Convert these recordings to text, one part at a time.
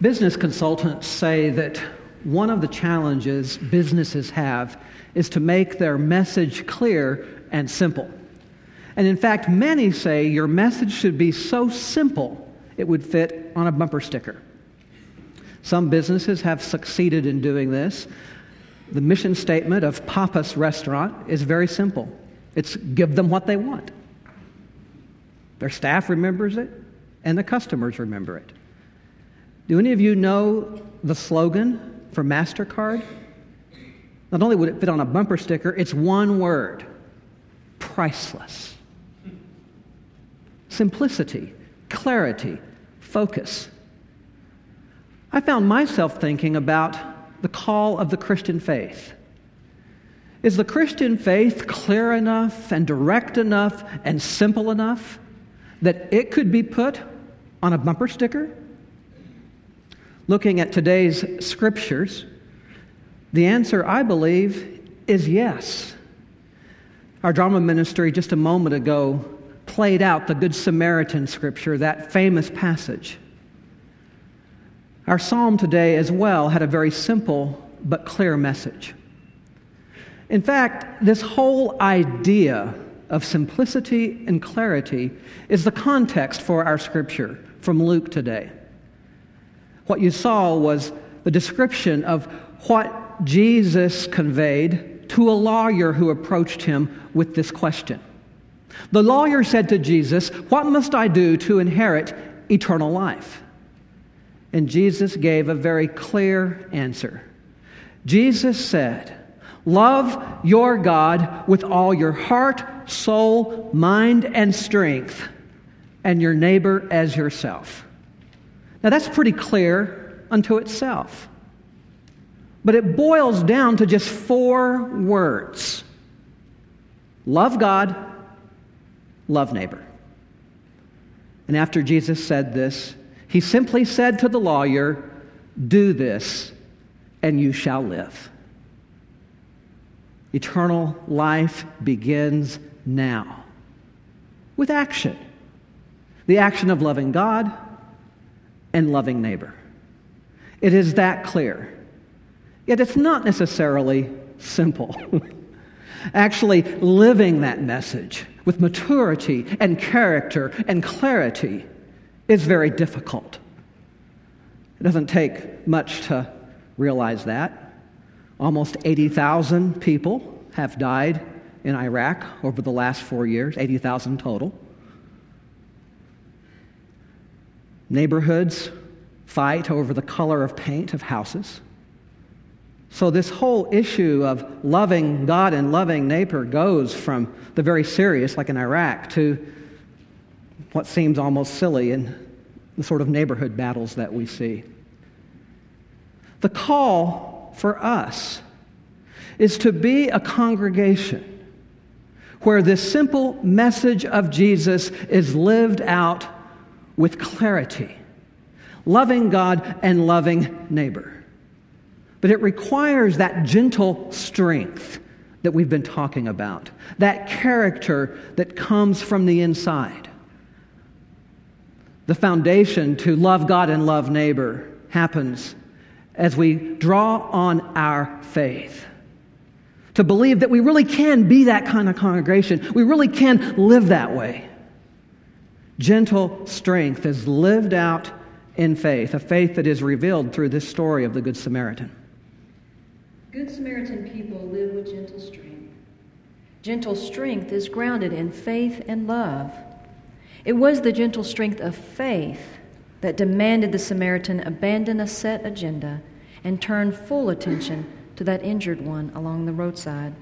Business consultants say that one of the challenges businesses have is to make their message clear and simple. And in fact, many say your message should be so simple it would fit on a bumper sticker. Some businesses have succeeded in doing this. The mission statement of Papa's Restaurant is very simple it's give them what they want. Their staff remembers it, and the customers remember it. Do any of you know the slogan for MasterCard? Not only would it fit on a bumper sticker, it's one word priceless. Simplicity, clarity, focus. I found myself thinking about the call of the Christian faith. Is the Christian faith clear enough and direct enough and simple enough that it could be put on a bumper sticker? Looking at today's scriptures, the answer, I believe, is yes. Our drama ministry just a moment ago played out the Good Samaritan scripture, that famous passage. Our psalm today as well had a very simple but clear message. In fact, this whole idea of simplicity and clarity is the context for our scripture from Luke today. What you saw was the description of what Jesus conveyed to a lawyer who approached him with this question. The lawyer said to Jesus, What must I do to inherit eternal life? And Jesus gave a very clear answer. Jesus said, Love your God with all your heart, soul, mind, and strength, and your neighbor as yourself. Now, that's pretty clear unto itself. But it boils down to just four words love God, love neighbor. And after Jesus said this, he simply said to the lawyer, Do this, and you shall live. Eternal life begins now with action the action of loving God and loving neighbor. It is that clear. Yet it's not necessarily simple. Actually, living that message with maturity and character and clarity is very difficult. It doesn't take much to realize that. Almost 80,000 people have died in Iraq over the last four years, 80,000 total. Neighborhoods fight over the color of paint of houses. So, this whole issue of loving God and loving neighbor goes from the very serious, like in Iraq, to what seems almost silly in the sort of neighborhood battles that we see. The call for us is to be a congregation where this simple message of Jesus is lived out with clarity, loving God and loving neighbor. But it requires that gentle strength that we've been talking about, that character that comes from the inside. The foundation to love God and love neighbor happens as we draw on our faith. To believe that we really can be that kind of congregation, we really can live that way gentle strength is lived out in faith, a faith that is revealed through this story of the Good Samaritan. Good Samaritan people live with gentle strength. Gentle strength is grounded in faith and love. It was the gentle strength of faith that demanded the Samaritan abandon a set agenda and turn full attention to that injured one along the roadside.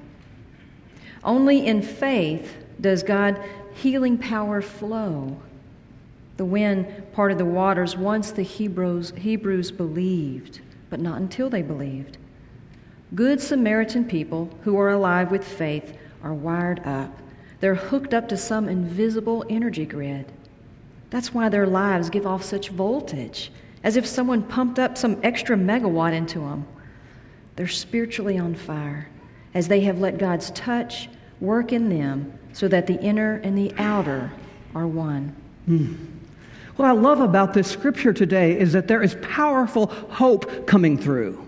Only in faith does God healing power flow the wind parted the waters once the Hebrews, Hebrews believed, but not until they believed. Good Samaritan people who are alive with faith are wired up. They're hooked up to some invisible energy grid. That's why their lives give off such voltage, as if someone pumped up some extra megawatt into them. They're spiritually on fire, as they have let God's touch work in them so that the inner and the outer are one. Hmm. What I love about this scripture today is that there is powerful hope coming through.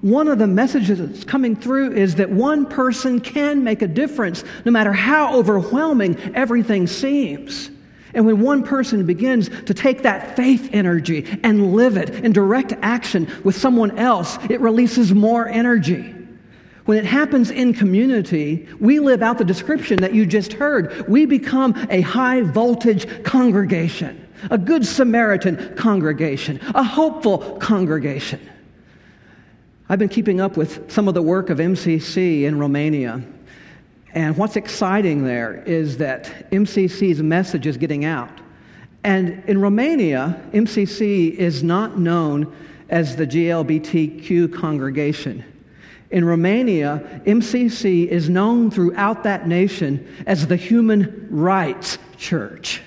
One of the messages that's coming through is that one person can make a difference no matter how overwhelming everything seems. And when one person begins to take that faith energy and live it in direct action with someone else, it releases more energy. When it happens in community, we live out the description that you just heard. We become a high voltage congregation, a good Samaritan congregation, a hopeful congregation. I've been keeping up with some of the work of MCC in Romania. And what's exciting there is that MCC's message is getting out. And in Romania, MCC is not known as the GLBTQ congregation. In Romania, MCC is known throughout that nation as the Human Rights Church,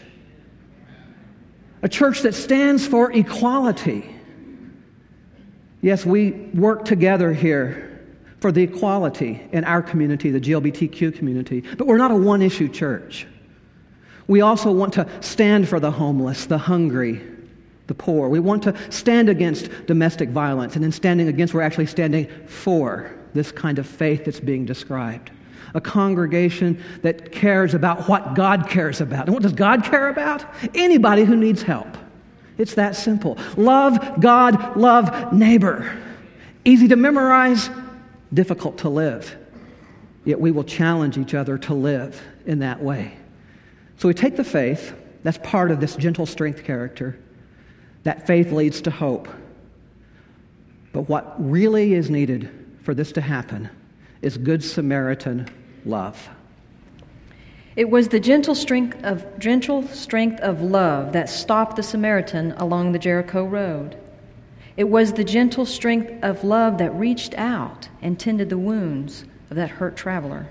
a church that stands for equality. Yes, we work together here for the equality in our community, the GLBTQ community, but we're not a one issue church. We also want to stand for the homeless, the hungry, the poor. We want to stand against domestic violence, and in standing against, we're actually standing for this kind of faith that's being described. A congregation that cares about what God cares about. And what does God care about? Anybody who needs help. It's that simple. Love God, love neighbor. Easy to memorize, difficult to live. Yet we will challenge each other to live in that way. So we take the faith, that's part of this gentle strength character. That faith leads to hope. But what really is needed for this to happen is Good Samaritan love. It was the gentle strength of, gentle strength of love that stopped the Samaritan along the Jericho road. It was the gentle strength of love that reached out and tended the wounds of that hurt traveler.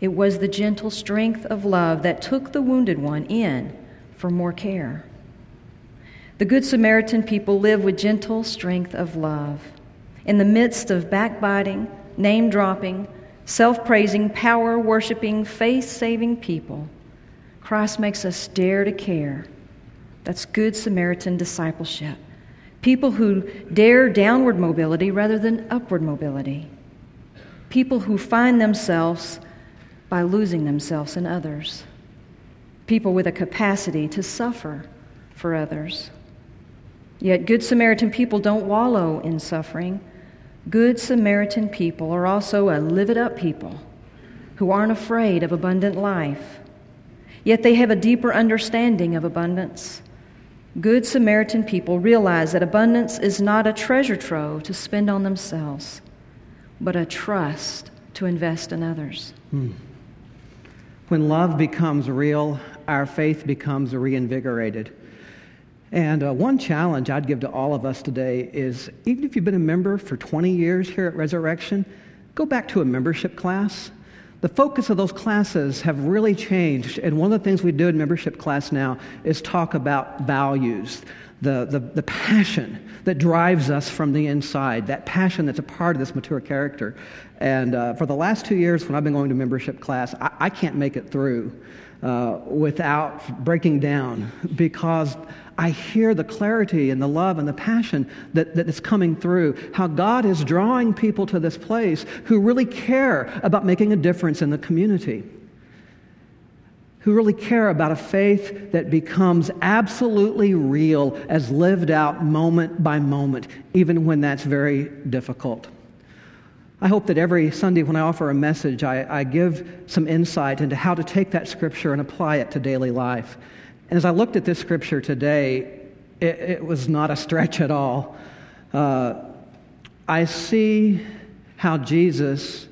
It was the gentle strength of love that took the wounded one in for more care. The Good Samaritan people live with gentle strength of love. In the midst of backbiting, name dropping, self praising, power worshiping, faith saving people, Christ makes us dare to care. That's good Samaritan discipleship. People who dare downward mobility rather than upward mobility. People who find themselves by losing themselves in others. People with a capacity to suffer for others. Yet, Good Samaritan people don't wallow in suffering. Good Samaritan people are also a live it up people who aren't afraid of abundant life. Yet they have a deeper understanding of abundance. Good Samaritan people realize that abundance is not a treasure trove to spend on themselves, but a trust to invest in others. Hmm. When love becomes real, our faith becomes reinvigorated. And uh, one challenge I'd give to all of us today is even if you've been a member for 20 years here at Resurrection, go back to a membership class. The focus of those classes have really changed. And one of the things we do in membership class now is talk about values, the, the, the passion that drives us from the inside, that passion that's a part of this mature character. And uh, for the last two years, when I've been going to membership class, I, I can't make it through uh, without breaking down because I hear the clarity and the love and the passion that, that is coming through. How God is drawing people to this place who really care about making a difference in the community. Who really care about a faith that becomes absolutely real as lived out moment by moment, even when that's very difficult. I hope that every Sunday when I offer a message, I, I give some insight into how to take that scripture and apply it to daily life. And as I looked at this scripture today, it, it was not a stretch at all. Uh, I see how Jesus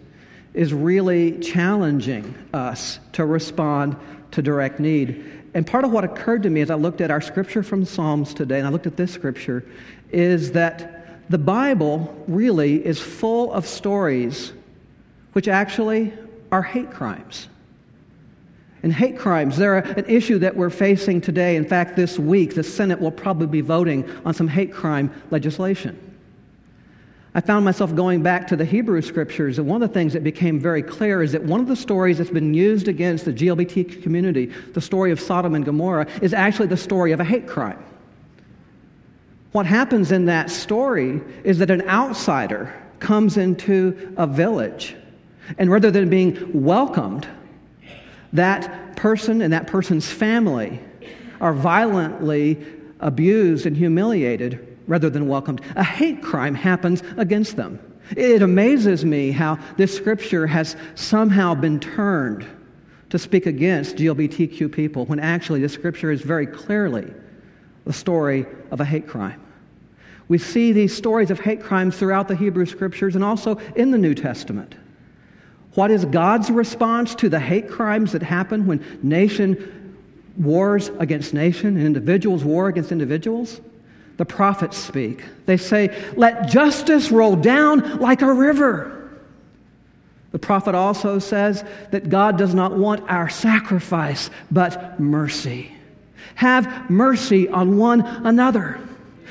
is really challenging us to respond to direct need. And part of what occurred to me as I looked at our scripture from Psalms today, and I looked at this scripture, is that the Bible really is full of stories which actually are hate crimes and hate crimes. They're an issue that we're facing today. In fact, this week, the Senate will probably be voting on some hate crime legislation. I found myself going back to the Hebrew scriptures, and one of the things that became very clear is that one of the stories that's been used against the GLBT community, the story of Sodom and Gomorrah, is actually the story of a hate crime. What happens in that story is that an outsider comes into a village, and rather than being welcomed, that person and that person's family are violently abused and humiliated rather than welcomed. A hate crime happens against them. It amazes me how this scripture has somehow been turned to speak against GLBTQ people when actually the scripture is very clearly the story of a hate crime. We see these stories of hate crimes throughout the Hebrew scriptures and also in the New Testament. What is God's response to the hate crimes that happen when nation wars against nation and individuals war against individuals? The prophets speak. They say, Let justice roll down like a river. The prophet also says that God does not want our sacrifice, but mercy. Have mercy on one another.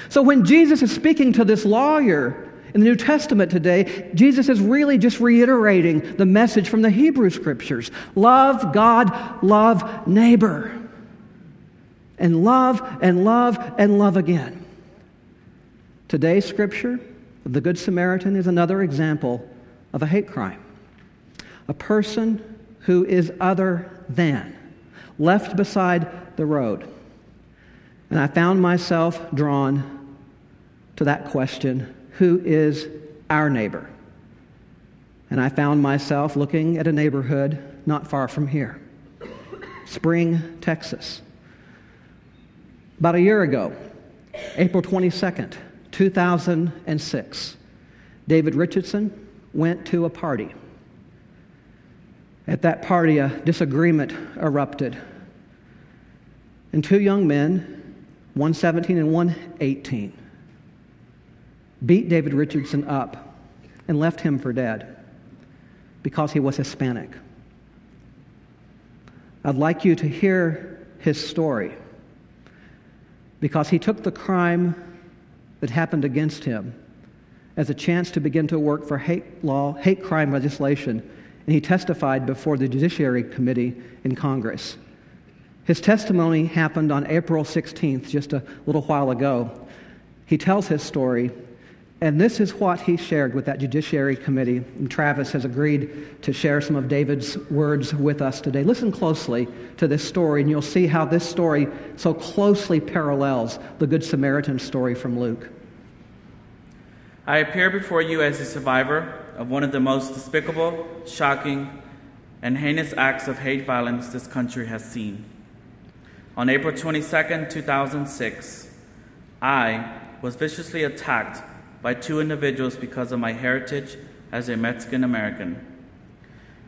So when Jesus is speaking to this lawyer in the New Testament today, Jesus is really just reiterating the message from the Hebrew Scriptures love God, love neighbor. And love and love and love again. Today's scripture, the Good Samaritan, is another example of a hate crime. A person who is other than, left beside the road. And I found myself drawn to that question who is our neighbor? And I found myself looking at a neighborhood not far from here Spring, Texas. About a year ago, April 22nd, 2006, David Ritcheson went to a party. At that party, a disagreement erupted. And two young men, one 17 and one 18, beat David Ritcheson up and left him for dead because he was Hispanic. I'd like you to hear his story because he took the crime that happened against him as a chance to begin to work for hate law, hate crime legislation, and he testified before the Judiciary Committee in Congress. His testimony happened on April 16th, just a little while ago. He tells his story, and this is what he shared with that Judiciary Committee. And Travis has agreed to share some of David's words with us today. Listen closely to this story, and you'll see how this story so closely parallels the Good Samaritan story from Luke. I appear before you as a survivor of one of the most despicable, shocking, and heinous acts of hate violence this country has seen. On April 22, 2006, I was viciously attacked by two individuals because of my heritage as a Mexican American.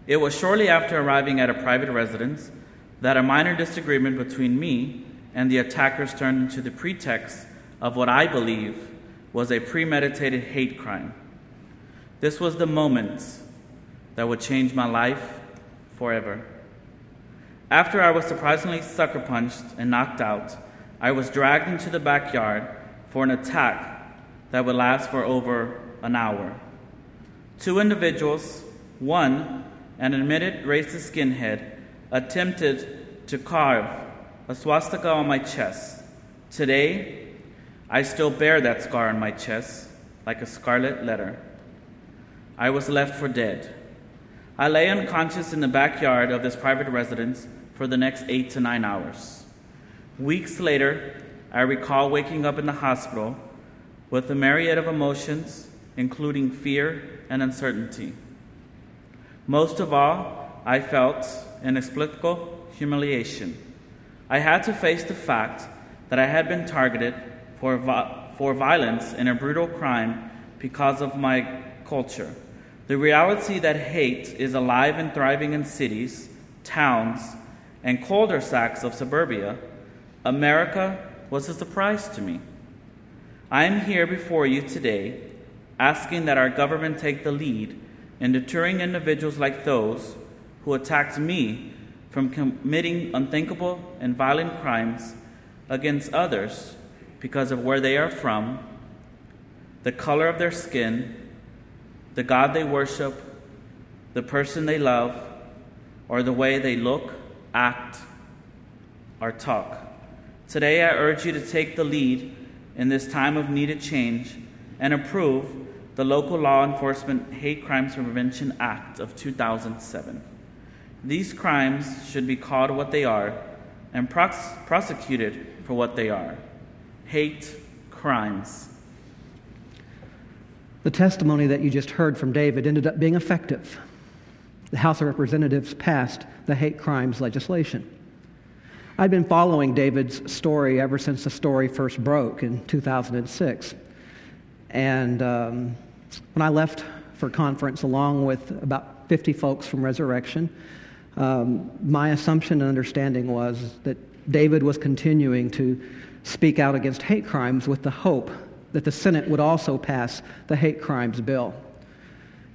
It was shortly after arriving at a private residence that a minor disagreement between me and the attackers turned into the pretext of what I believe was a premeditated hate crime. This was the moment that would change my life forever. After I was surprisingly sucker punched and knocked out, I was dragged into the backyard for an attack that would last for over an hour. Two individuals, one, an admitted racist skinhead, attempted to carve a swastika on my chest. Today, I still bear that scar on my chest like a scarlet letter. I was left for dead. I lay unconscious in the backyard of this private residence for the next eight to nine hours. Weeks later, I recall waking up in the hospital with a myriad of emotions, including fear and uncertainty. Most of all, I felt inexplicable humiliation. I had to face the fact that I had been targeted for, for violence and a brutal crime because of my culture. The reality that hate is alive and thriving in cities, towns, and cul-de-sacs of suburbia, America was a surprise to me. I am here before you today asking that our government take the lead in deterring individuals like those who attacked me from committing unthinkable and violent crimes against others because of where they are from, the color of their skin, the God they worship, the person they love, or the way they look, act, or talk. Today, I urge you to take the lead in this time of needed change and approve the Local Law Enforcement Hate Crimes Prevention Act of 2007. These crimes should be called what they are and prosecuted for what they are hate crimes. The testimony that you just heard from David ended up being effective. The House of Representatives passed the hate crimes legislation. I'd been following David's story ever since the story first broke in 2006. And um, when I left for conference, along with about 50 folks from Resurrection, um, my assumption and understanding was that David was continuing to speak out against hate crimes with the hope that the Senate would also pass the hate crimes bill.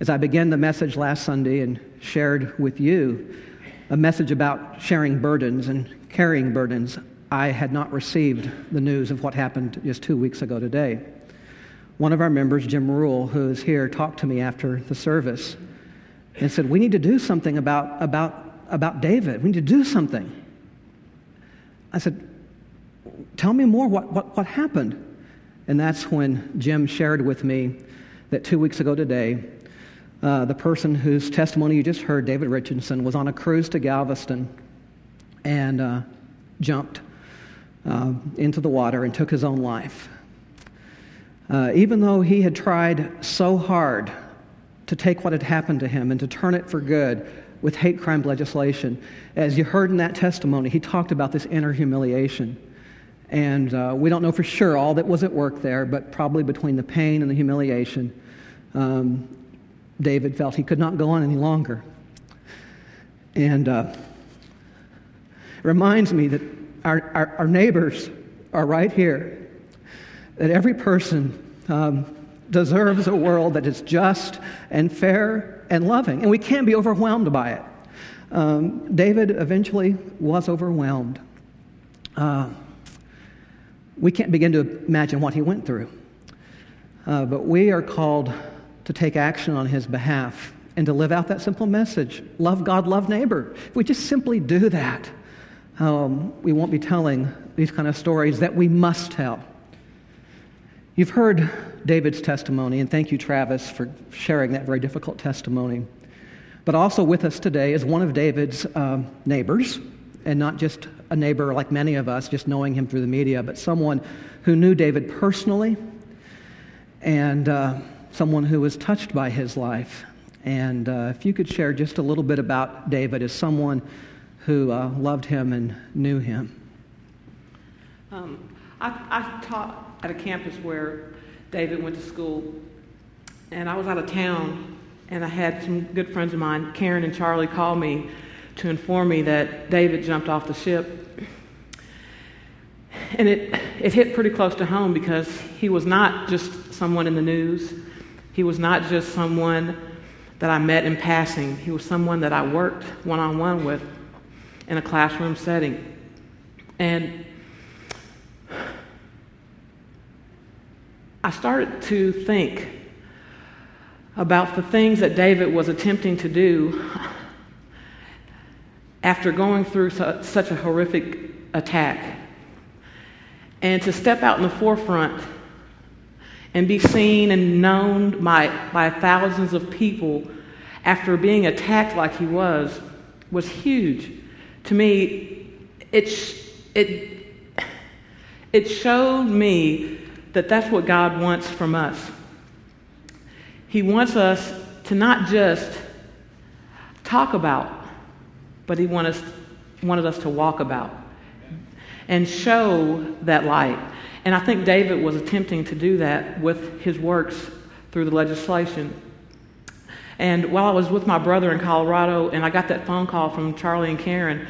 As I began the message last Sunday and shared with you a message about sharing burdens and carrying burdens, I had not received the news of what happened just two weeks ago today. One of our members, Jim Rule, who is here, talked to me after the service and said, We need to do something about, about, about David. We need to do something. I said, Tell me more. What, what, what happened? And that's when Jim shared with me that two weeks ago today, uh, the person whose testimony you just heard, David Ritcheson, was on a cruise to Galveston and uh, jumped uh, into the water and took his own life. Uh, even though he had tried so hard to take what had happened to him and to turn it for good with hate crime legislation, as you heard in that testimony, he talked about this inner humiliation. And uh, we don't know for sure all that was at work there, but probably between the pain and the humiliation, um, David felt he could not go on any longer. And uh, reminds me that our, our, our, neighbors are right here, that every person um, deserves a world that is just and fair and loving, and we can't be overwhelmed by it. Um, David eventually was overwhelmed. Uh, we can't begin to imagine what he went through. Uh, but we are called to take action on his behalf and to live out that simple message love God, love neighbor. If we just simply do that, um, we won't be telling these kind of stories that we must tell. You've heard David's testimony, and thank you, Travis, for sharing that very difficult testimony. But also with us today is one of David's uh, neighbors, and not just a neighbor like many of us, just knowing him through the media, but someone who knew David personally and uh, someone who was touched by his life. And uh, if you could share just a little bit about David as someone who uh, loved him and knew him. Um, I, I taught at a campus where David went to school, and I was out of town, and I had some good friends of mine, Karen and Charlie, call me to inform me that David jumped off the ship. And it, it hit pretty close to home because he was not just someone in the news. He was not just someone that I met in passing. He was someone that I worked one on one with in a classroom setting. And I started to think about the things that David was attempting to do after going through such a horrific attack. And to step out in the forefront and be seen and known by, by thousands of people after being attacked like he was was huge. To me, it, it, it showed me that that's what God wants from us. He wants us to not just talk about but he wanted us, wanted us to walk about and show that light. And I think David was attempting to do that with his works through the legislation. And while I was with my brother in Colorado and I got that phone call from Charlie and Karen,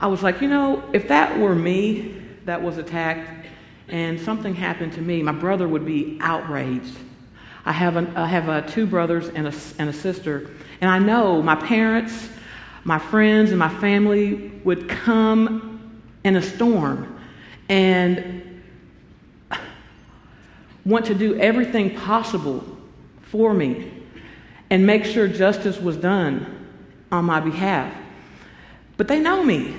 I was like, you know, if that were me that was attacked and something happened to me, my brother would be outraged. I have, an, I have uh, two brothers and a, and a sister, and I know my parents my friends and my family would come in a storm and want to do everything possible for me and make sure justice was done on my behalf. But they know me.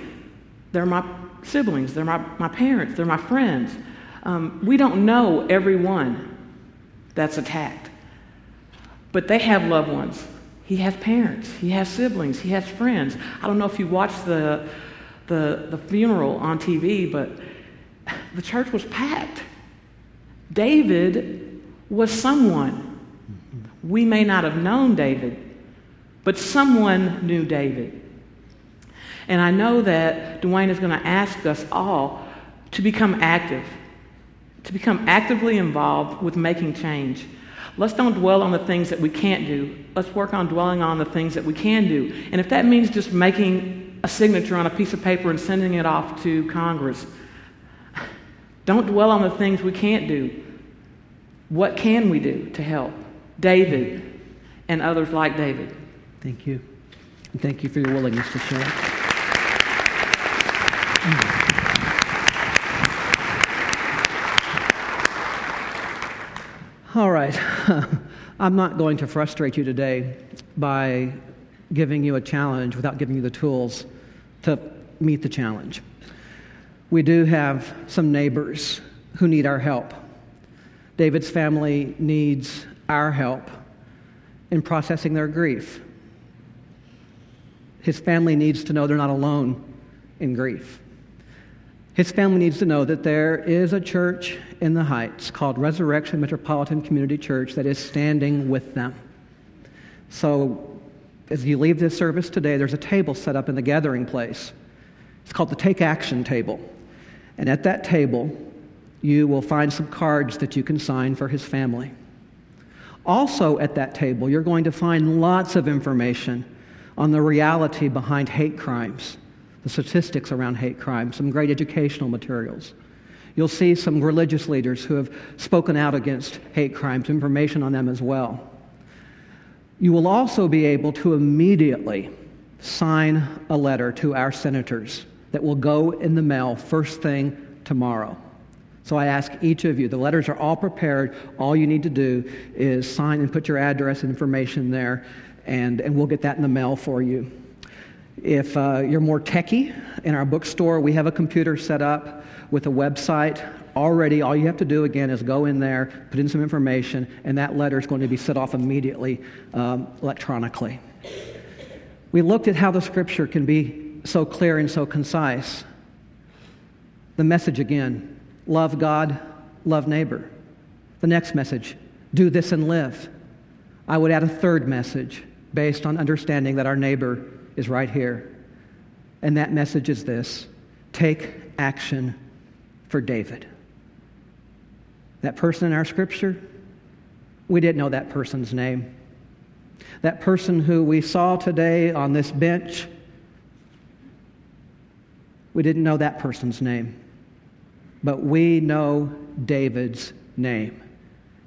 They're my siblings, they're my, my parents, they're my friends. Um, we don't know everyone that's attacked, but they have loved ones. He has parents, he has siblings, he has friends. I don't know if you watched the, the, the funeral on TV, but the church was packed. David was someone. We may not have known David, but someone knew David. And I know that Dwayne is going to ask us all to become active, to become actively involved with making change. Let's don't dwell on the things that we can't do. Let's work on dwelling on the things that we can do. And if that means just making a signature on a piece of paper and sending it off to Congress, don't dwell on the things we can't do. What can we do to help David and others like David? Thank you. And thank you for your willingness to share. Hmm. All right. I'm not going to frustrate you today by giving you a challenge without giving you the tools to meet the challenge. We do have some neighbors who need our help. David's family needs our help in processing their grief. His family needs to know they're not alone in grief. His family needs to know that there is a church in the Heights called Resurrection Metropolitan Community Church that is standing with them. So, as you leave this service today, there's a table set up in the gathering place. It's called the Take Action Table. And at that table, you will find some cards that you can sign for his family. Also, at that table, you're going to find lots of information on the reality behind hate crimes the statistics around hate crime, some great educational materials. You'll see some religious leaders who have spoken out against hate crimes, information on them as well. You will also be able to immediately sign a letter to our senators that will go in the mail first thing tomorrow. So I ask each of you, the letters are all prepared. All you need to do is sign and put your address and information there, and, and we'll get that in the mail for you. If uh, you're more techie, in our bookstore, we have a computer set up with a website already. All you have to do again is go in there, put in some information, and that letter is going to be set off immediately um, electronically. We looked at how the scripture can be so clear and so concise. The message again love God, love neighbor. The next message do this and live. I would add a third message based on understanding that our neighbor is right here. And that message is this take action for David. That person in our scripture, we didn't know that person's name. That person who we saw today on this bench, we didn't know that person's name. But we know David's name.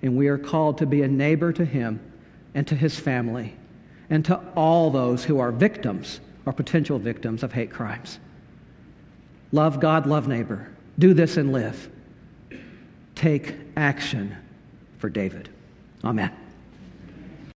And we are called to be a neighbor to him and to his family and to all those who are victims or potential victims of hate crimes. Love God, love neighbor. Do this and live. Take action for David. Amen.